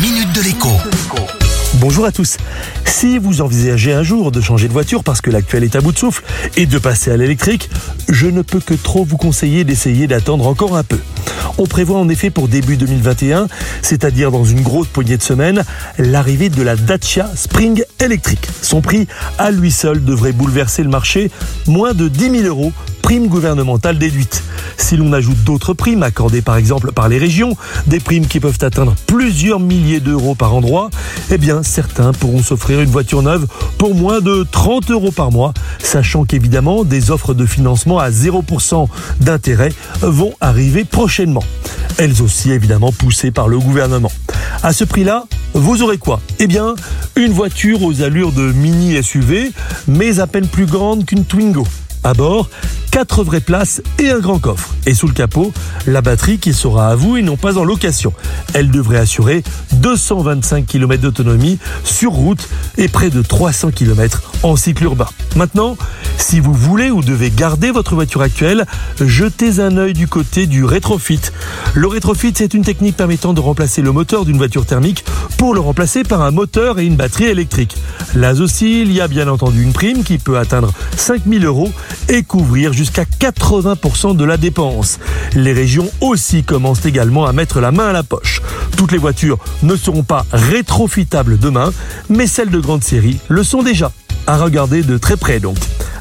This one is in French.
minute de l'écho. Bonjour à tous. Si vous envisagez un jour de changer de voiture parce que l'actuel est à bout de souffle et de passer à l'électrique, je ne peux que trop vous conseiller d'essayer d'attendre encore un peu. On prévoit en effet pour début 2021, c'est-à-dire dans une grosse poignée de semaines, l'arrivée de la Dacia Spring électrique. Son prix à lui seul devrait bouleverser le marché, moins de 10 000 euros, prime gouvernementale déduite. Si l'on ajoute d'autres primes accordées par exemple par les régions, des primes qui peuvent atteindre plusieurs milliers d'euros par endroit, eh bien certains pourront s'offrir une voiture neuve pour moins de 30 euros par mois, sachant qu'évidemment des offres de financement à 0% d'intérêt vont arriver prochainement. Elles aussi évidemment poussées par le gouvernement. À ce prix-là, vous aurez quoi? Eh bien, une voiture aux allures de mini SUV, mais à peine plus grande qu'une Twingo. À bord, quatre vraies places et un grand coffre. Et sous le capot, la batterie qui sera à vous et non pas en location. Elle devrait assurer 225 km d'autonomie sur route et près de 300 km en cycle urbain. Maintenant, si vous voulez ou devez garder votre voiture actuelle, jetez un œil du côté du rétrofit. Le rétrofit, c'est une technique permettant de remplacer le moteur d'une voiture thermique pour le remplacer par un moteur et une batterie électrique. Là aussi, il y a bien entendu une prime qui peut atteindre 5000 euros et couvrir jusqu'à 80% de la dépense. Les régions aussi commencent également à mettre la main à la poche. Toutes les voitures ne seront pas rétrofitables demain, mais celles de grande série le sont déjà. À regarder de très près donc.